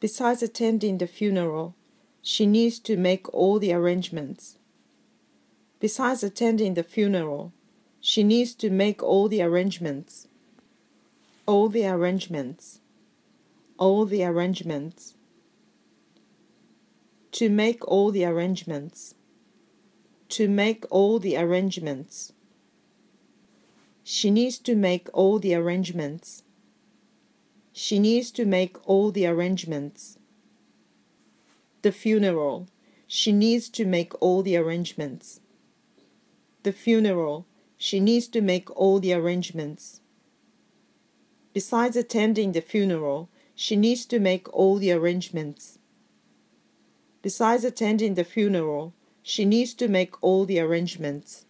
Besides attending the funeral, she needs to make all the arrangements. Besides attending the funeral, she needs to make all the arrangements. All the arrangements. All the arrangements. To make all the arrangements. To make all the arrangements. She needs to make all the arrangements. She needs to make all the arrangements. The funeral. She needs to make all the arrangements. The funeral. She needs to make all the arrangements. Besides attending the funeral, she needs to make all the arrangements. Besides attending the funeral, she needs to make all the arrangements.